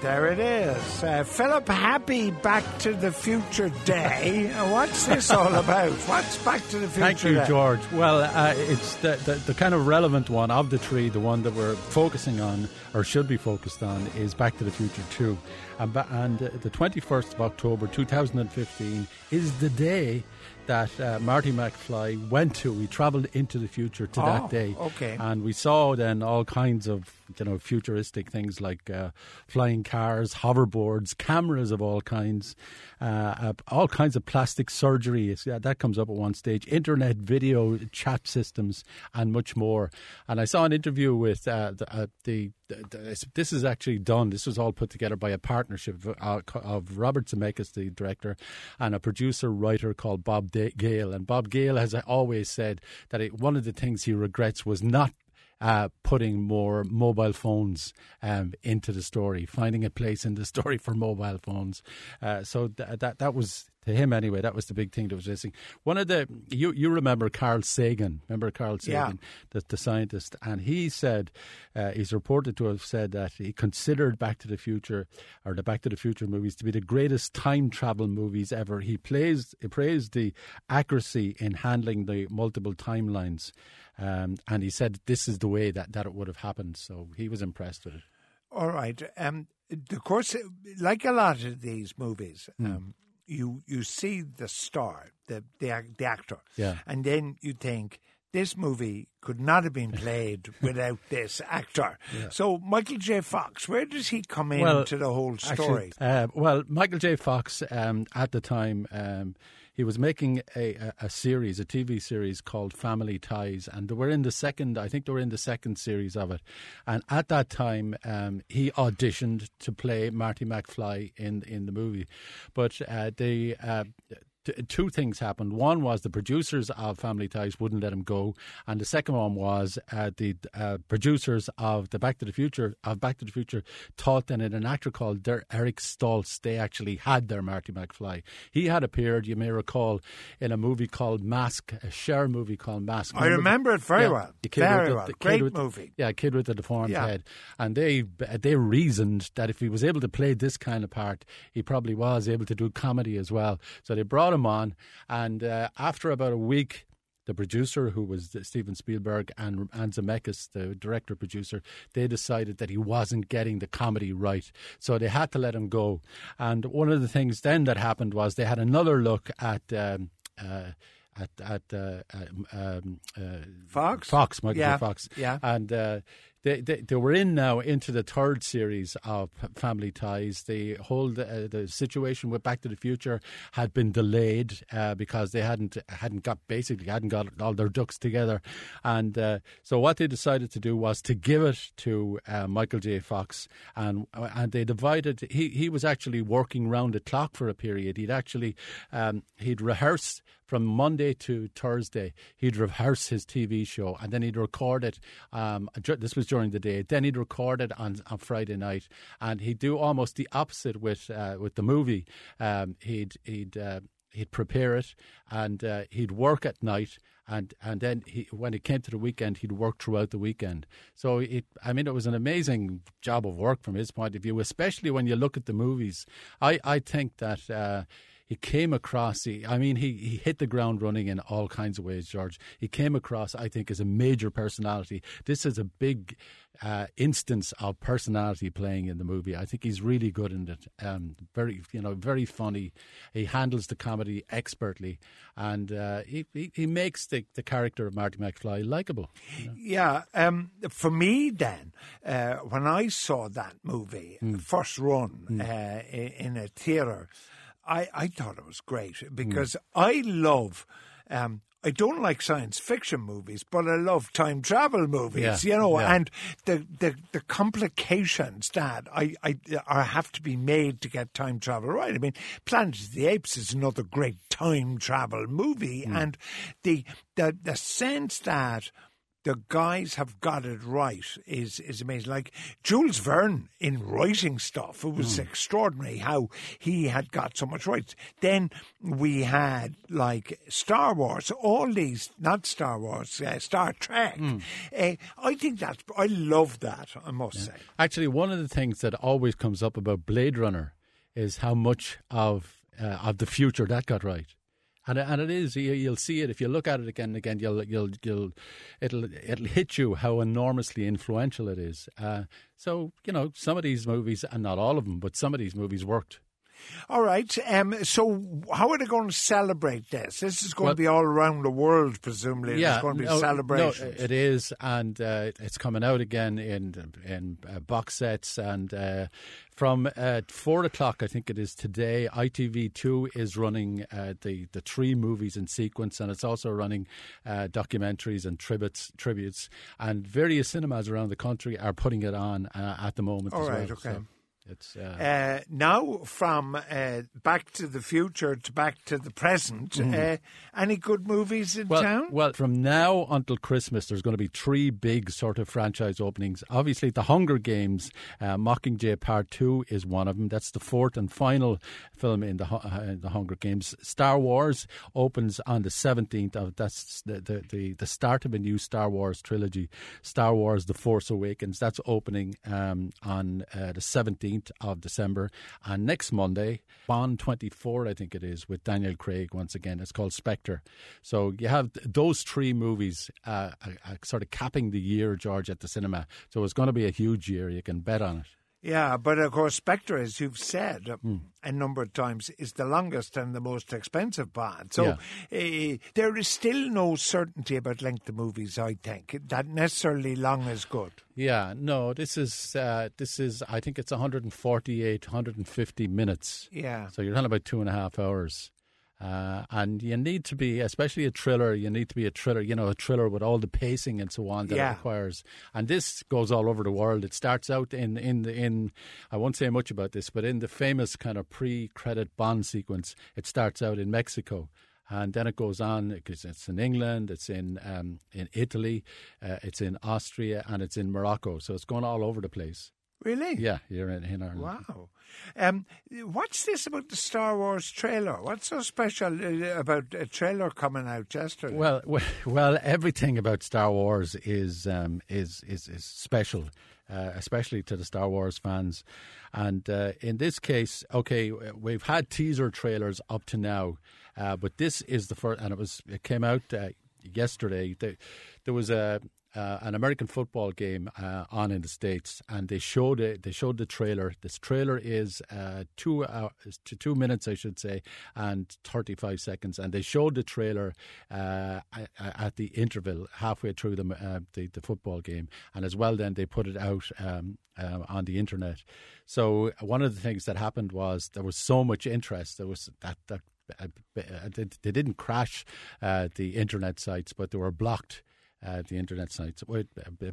there it is. Uh, Philip, happy Back to the Future Day. Uh, What's this all about? What's Back to the Future Thank you, Day? George. Well, uh, it's the, the, the kind of relevant one of the three, the one that we're focusing on, or should be focused on, is Back to the Future 2. And, and uh, the 21st of October 2015 is the day that uh, Marty McFly went to. We travelled into the future to Oh, that day. okay. And we saw then all kinds of you know futuristic things like uh, flying cars, hoverboards, cameras of all kinds, uh, uh, all kinds of plastic surgery. Yeah, that comes up at one stage. Internet video chat systems and much more. And I saw an interview with uh, the, uh, the this is actually done. This was all put together by a partnership of, uh, Robert Zemeckis, the director, and a producer writer called Bob Gale. And Bob Gale has always said that it, one of the things he regrets was not uh, putting more mobile phones um, into the story, finding a place in the story for mobile phones. Uh, so th- that that was to him anyway. That was the big thing that was missing. One of the you you remember Carl Sagan? Remember Carl Yeah. Sagan, the, the scientist, and he said uh, he's reported to have said that he considered Back to the Future or the Back to the Future movies to be the greatest time travel movies ever. He plays he praised the accuracy in handling the multiple timelines. Um, and he said this is the way that, that it would have happened. So he was impressed with it. All right. Um, of course, like a lot of these movies, Hmm. um, you you see the star, the, the the actor, Yeah. and then you think this movie could not have been played without this actor. So Michael J. Fox, where does he come into the whole story? Actually, uh, well, Michael J. Fox um, at the time. Um, he was making a, a, a series, a TV series called Family Ties, and they were in the second. I think they were in the second series of it. And at that time, um, he auditioned to play Marty McFly in in the movie, but uh, they. Uh, t- Two things happened. One was the producers of Family Ties wouldn't let him go, and the second one was uh, the uh, producers of the Back to the Future of Back to the Future thought that in an actor called Der- Eric Stoltz they actually had their Marty McFly. He had appeared, you may recall, in a movie called Mask, a Cher movie called Mask. I remember it very Yeah, well. the kid Very with the- well. the kid Great with movie. yeah, kid with the deformed Yeah. head, and they they reasoned that if he was able to play this kind of part, he probably was able to do comedy as well. So they brought him on, and uh, after about a week. The producer, who was Steven Spielberg, and, and Zemeckis, the director producer, they decided that he wasn't getting the comedy right, so they had to let him go. And one of the things then that happened was they had another look at um, uh, at at uh, um, um, uh, Fox? Fox, Michael. Yeah, Fox, yeah. and uh, they, they they were in now into the third series of Family Ties. The whole uh, the situation with Back to the Future had been delayed uh, because they hadn't hadn't got basically hadn't got all their ducks together, and uh, so what they decided to do was to give it to uh, Michael J. Fox, and and they divided. He he was actually working round the clock for a period. He'd actually um, he'd rehearse from Monday to Thursday, he'd rehearse his TV show and then he'd record it. Um, this was during the day. Then he'd record it on, on Friday night, and he'd do almost the opposite with uh, with the movie. Um, he'd he'd uh, he'd prepare it and uh, he'd work at night. And and then he, when it came to the weekend, he'd work throughout the weekend. So it, I mean, it was an amazing job of work from his point of view, especially when you look at the movies. I I think that. Uh, he came across. He, I mean, he, he hit the ground running in all kinds of ways. George. He came across, I think, as a major personality. This is a big uh, instance of personality playing in the movie. I think he's really good in it. Um, very, you know, very funny. He handles the comedy expertly, and uh, he, he he makes the, the character of Marty McFly likable. Yeah, um, for me then, uh, when I saw that movie, Hmm. first run uh, in a theatre, I, I thought it was great because Hmm. I love. Um, I don't like science fiction movies, but I love time travel movies. Yeah, You know, yeah. and the, the the complications that I, I are have to be made to get time travel right. I mean, Planet of the Apes is another great time travel movie, Hmm. and the the the sense that the guys have got it right is is amazing. Like Jules Verne in writing stuff, it was mm. extraordinary how he had got so much right. Then we had like Star Wars, all these not Star Wars, uh, Star Trek. Mm. Uh, I think that I love that. I must yeah. say. Actually, one of the things that always comes up about Blade Runner is how much of uh, of the future that got right and and it is you'll see it if you look at it again and again. You'll you'll you'll it'll it'll hit you how enormously influential it is. Uh, so you know some of these movies, and not all of them, but some of these movies worked. All right. Um, so, how are they going to celebrate this? This is going well, to be all around the world, presumably. Yeah, There's going to be no, celebrations. No, it is, and uh, it's coming out again in in uh, box sets. And uh, from uh, four o'clock, I think it is today. ITV2 is running uh, the the three movies in sequence, and it's also running uh, documentaries and tributes. Tributes, and various cinemas around the country are putting it on at the moment. All right. Well, okay. So. It's uh... Uh, now from uh, Back to the Future to Back to the Present. Mm. any good movies in well, town? Well, from now until Christmas, there's going to be three big sort of franchise openings. Obviously, The Hunger Games, uh, Mockingjay Part Two is one of them. That's the fourth and final film in the uh, the Hunger Games. Star Wars opens on the 17th of that's the, the the, the start of a new Star Wars trilogy. Star Wars: The Force Awakens. That's opening um, on the 17th 15th of December. And next Monday, Bond 24, I think it is, with Daniel Craig once again. It's called Spectre. So you have those three movies uh, uh, sort of capping the year, George, at the cinema. So it's going to be a huge year. You can bet on it. Yeah, but of course, Spectre, as you've said mm. a number of times, is the longest and the most expensive Bond. So yeah. uh, there is still no certainty about length of movies. I think that necessarily long is good. Yeah, no, this is uh, this is I think it's 148, 150 minutes. Yeah, so you're talking about two and a half hours. Uh, and you need to be, especially a thriller, you need to be a thriller, you know, a thriller with all the pacing and so on that yeah. it requires. And this goes all over the world. It starts out in, in, the, in, I won't say much about this, but in the famous kind of pre credit Bond sequence, it starts out in Mexico. And then it goes on because it's in England, it's in um, in Italy, uh, it's in Austria, and it's in Morocco. So it's going all over the place. Really? Yeah, you're in, in Ireland. Wow. Um, what's this about the Star Wars trailer? What's so special uh, about a trailer coming out yesterday? Well, well, everything about Star Wars is um, is, is is special. Uh, especially to the Star Wars fans. And uh, in this case, okay, we've had teaser trailers up to now, uh, but this is the first, and it was it came out uh, yesterday. There was a uh, an American football game uh, on in the states, and they showed it. They showed the trailer. This trailer is uh, two hours, two minutes, I should say, and thirty five seconds. And they showed the trailer uh, at the interval halfway through the, uh, the, the football game, and as well, then they put it out um, uh, on the internet. So one of the things that happened was there was so much interest. There was that that. they didn't crash the internet sites, but they were blocked uh, the internet sites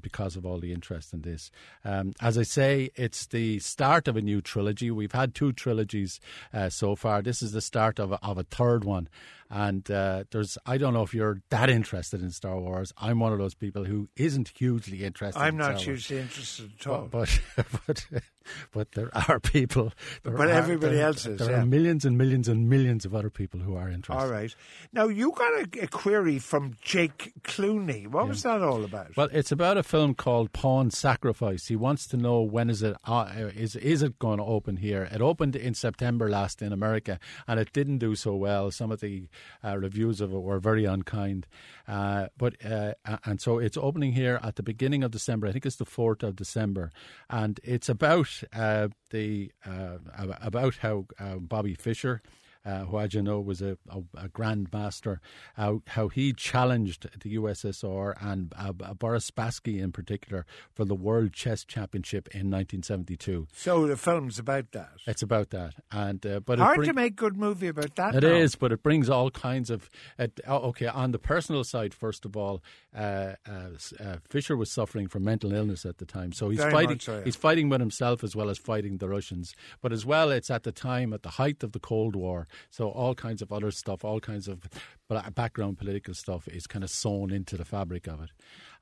because of all the interest in this. Um, as I say, it's the start of a new trilogy. We've had two trilogies uh, so far. This is the start of a, of a third one. And uh, there's, I don't know if you're that interested in Star Wars. I'm one of those people who isn't hugely interested. I'm in not hugely interested at all. But, but, but, but there are people. There but are, everybody there, else is. There yeah. are millions and millions and millions of other people who are interested. All right. Now you got a, a query from Jake Clooney. What yeah. was that all about? Well, it's about a film called Pawn Sacrifice. He wants to know when is it uh, is is it going to open here? It opened in September last in America, and it didn't do so well. Some of the uh, reviews of it were very unkind. Uh, but uh, and so it's opening here at the beginning of December. I think it's the fourth of December, and it's about uh, the uh, about how uh, Bobby Fischer uh, who, as you know, was a, a, a grand master, how, how he challenged the USSR and uh, Boris Spassky in particular for the World Chess Championship in 1972. So the film's about that. It's about that, and uh, but hard bring, to make good movie about that. It now. is, but it brings all kinds of. Uh, okay, on the personal side, first of all, uh, uh, Fischer was suffering from mental illness at the time, so he's Very fighting. So, yeah. He's fighting with himself as well as fighting the Russians. But as well, it's at the time, at the height of the Cold War, So all kinds of other stuff, all kinds of background political stuff is kind of sewn into the fabric of it.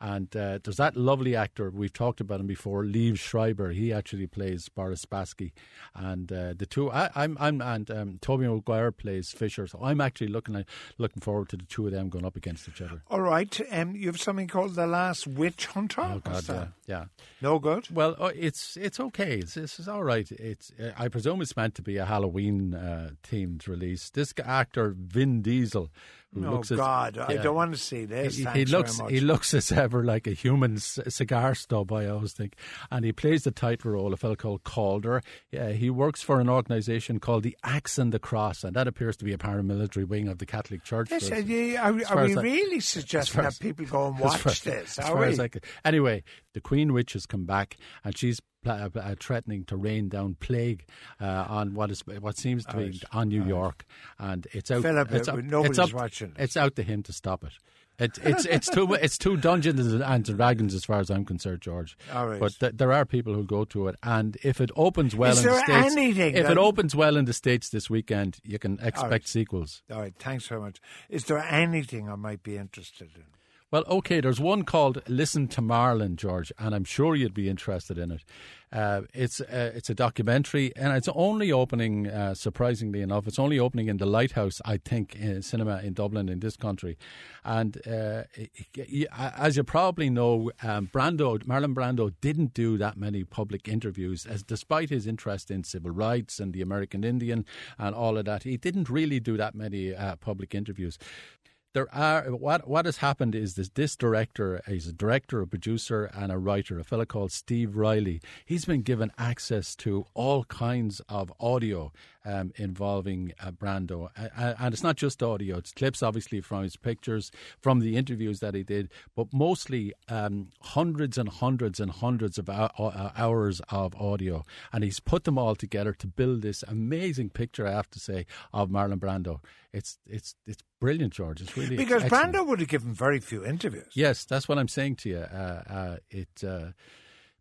And uh, there's that lovely actor, we've talked about him before, Liev Schreiber. He actually plays Boris Spassky. And uh, the two, I, am I'm, I'm, and um, Tobey Maguire plays Fischer. So I'm actually looking at, looking forward to the two of them going up against each other. All right. Um, you have something called The Last Witch Hunter? Oh, God, yeah, yeah. No good? Well, uh, it's it's okay. It's, it's, all right. It's uh, I presume it's meant to be a Halloween uh, themed release. This actor, Vin Diesel, oh God, as, yeah, I don't want to see this. He, he looks he looks as ever like a human c- cigar stub. I always think, and he plays the title role. A fellow called Calder. Yeah, he works for an organisation called the Axe and the Cross, and that appears to be a paramilitary wing of the Catholic Church. Yes, are, are, are we really suggesting that people go and watch far, this? As far as I anyway, the Queen Witch has come back, and she's uh, uh, threatening to rain down plague uh, on what is what seems to be on New York, and it's out. Philip, it's, up, nobody's it's up, watching. It's out to him to stop it. It, it's it's too it's too Dungeons and Dragons as far as I'm concerned, George. All right. But th- there are people who go to it, and if it opens well is in the states, if that... it opens well in the states this weekend, you can expect right. sequels. All right. Thanks very much. Is there anything I might be interested in? Well, okay, there's one called Listen to Marlon, George, and I'm sure you'd be interested in it. Uh, it's uh, it's a documentary, and it's only opening, uh, surprisingly enough, it's only opening in the Lighthouse, I think, in cinema in Dublin, in this country. And uh, as you probably know, um, Brando, Marlon Brando, didn't do that many public interviews, as despite his interest in civil rights and the American Indian and all of that, he didn't really do that many uh, public interviews there are what what has happened is this this director he's a director a producer and a writer a fellow called Steve Riley. He's been given access to all kinds of audio um, involving uh, Brando uh, and it's not just audio it's clips obviously from his pictures from the interviews that he did but mostly um, hundreds and hundreds and hundreds of uh, hours of audio and he's put them all together to build this amazing picture I have to say of Marlon Brando it's it's it's brilliant, George. It's really because excellent. Brando would have given very few interviews. Yes, that's what I'm saying to you. Uh, uh, it. Uh,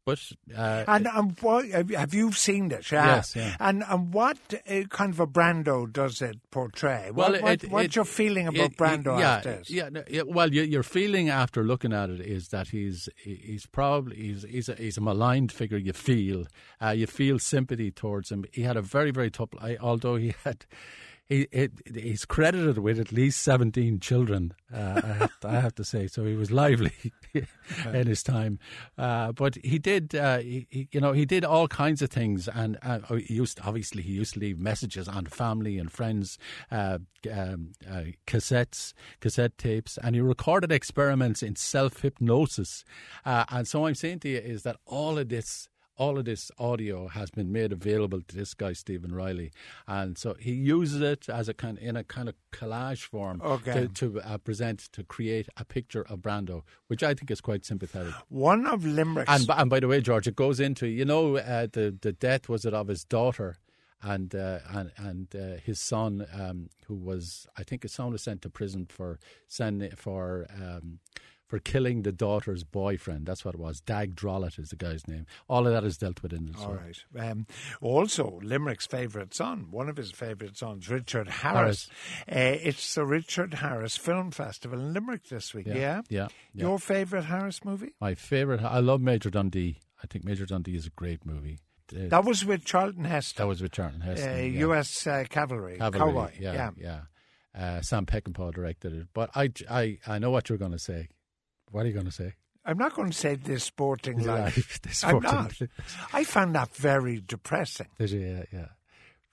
but uh, and and what have you seen it? Yeah. Yes, yeah. And and what uh, kind of a Brando does it portray? What, well, what, what's your feeling about Brando yeah, after this? Yeah, yeah. Well, your feeling after looking at it is that he's he's probably he's he's a, he's a maligned figure. You feel uh, you feel sympathy towards him. He had a very very tough. Although he had he, it, he's credited with at least 17 children, uh, I, have to, I, have to, say. So he was lively in his time. Uh, but he did, uh, he, he, you know, he did all kinds of things. And uh, oh, he used, obviously, he used to leave messages on family and friends, uh, um, uh, cassettes, cassette tapes, and he recorded experiments in self hypnosis. and so I'm saying to you is that all of this all of this audio has been made available to this guy Stevan Riley, and so he uses it as a kind in a kind of collage form okay. to, to uh, present to create a picture of Brando, which I think is quite sympathetic. One of Limerick's, and, and by the way, George, it goes into you know uh, the the death was it of his daughter and uh, and and uh, his son, um, who was I think his son was sent to prison for sending for. Um, for killing the daughter's boyfriend. That's what it was. Dag Drollett is the guy's name. All of that is dealt with in the. All right. Um, also, Limerick's favourite son, one of his favourite sons, Richard Harris. Harris. Uh, it's the Richard Harris Film Festival in Limerick this week. Yeah. Yeah. yeah, yeah. Your favourite Harris movie? My favourite. I love Major Dundee. I think Major Dundee is a great movie. Uh, that was with Charlton Heston. That was with Charlton Heston. Uh, yeah. U.S. Uh, cavalry, cavalry, cowboy. Yeah, yeah. yeah. Uh, Sam Peckinpah directed it, but I, I, I know what you're going to say. What are you going to say? I'm not going to say this sporting life. life. This sporting I'm not. I found that very depressing. Did you? Yeah, yeah.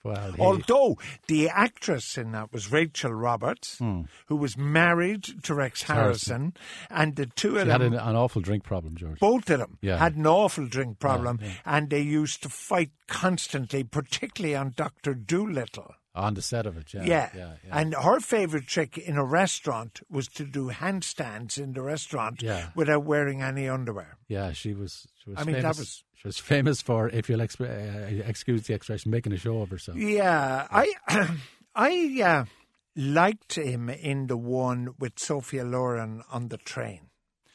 Well, he... Although the actress in that was Rachel Roberts, hmm. who was married to Rex Harrison, Harrison. and the two she of them had an, an, awful drink problem, George. Both of them yeah. had an awful drink problem, yeah, yeah. and they used to fight constantly, particularly on Doctor Dolittle. On the set of it, yeah. Yeah. yeah, yeah. And her favourite trick in a restaurant was to do handstands in the restaurant yeah. without wearing any underwear. Yeah, she was. She was I mean, famous, that was. She was famous for, if you'll exp- uh, excuse the expression, making a show of herself. Yeah, I, I uh, liked him in the one with Sophia Loren on the train.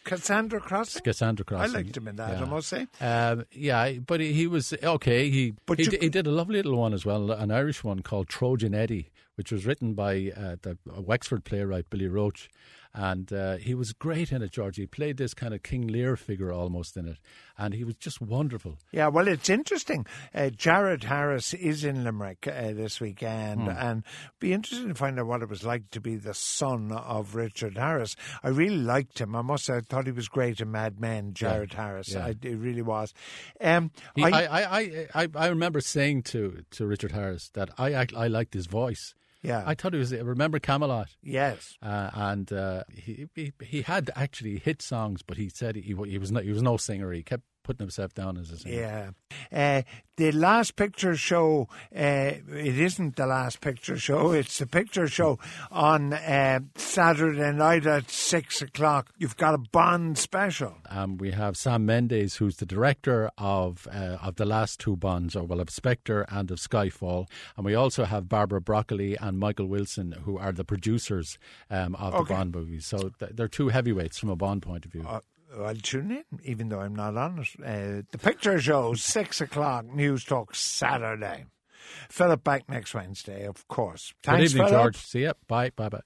Cassandra Crossing. Cassandra Crossing. I liked him in that. Yeah. I must say. Um, yeah, but he, he, was okay. He but he, you, he, did a lovely little one as well, an Irish one called Trojan Eddie, which was written by uh, the Wexford playwright Billy Roche. And uh, he was great in it, George. He played this kind of King Lear figure almost in it. And he was just wonderful. Yeah, well, it's interesting. Uh, Jared Harris is in Limerick uh, this weekend. Hmm. And be interesting to find out what it was like to be the son of Richard Harris. I really liked him. I must say, I thought he was great in Mad Men, Jared Harris. yeah. I, it really was. Um, He, I- I, I, I, I, I remember saying to, to Richard Harris that I, I, I liked his voice. Yeah. I thought it was, remember Camelot? yes. Uh, and uh, he, he he had actually hit songs, but he said he, he was no he was no singer. He kept putting himself down as a singer. Yeah. Uh, the last picture show, uh, it isn't the last picture show, it's the picture show on uh, Saturday night at six o'clock. You've got a Bond special. Um, we have Sam Mendes, who's the director of uh, of the last two Bonds, or well, of Spectre and of Skyfall, and we also have Barbara Broccoli and Michael Wilson, who are the producers um, of Okay. the Bond movies. So th- they're two heavyweights from a Bond point of view. I'll tune in, even though I'm not on it. Uh, the picture show, six o'clock, Newstalk Saturday. Philip back next Wednesday, of course. Good evening, Philip. George. See you. Bye. Bye. Bye.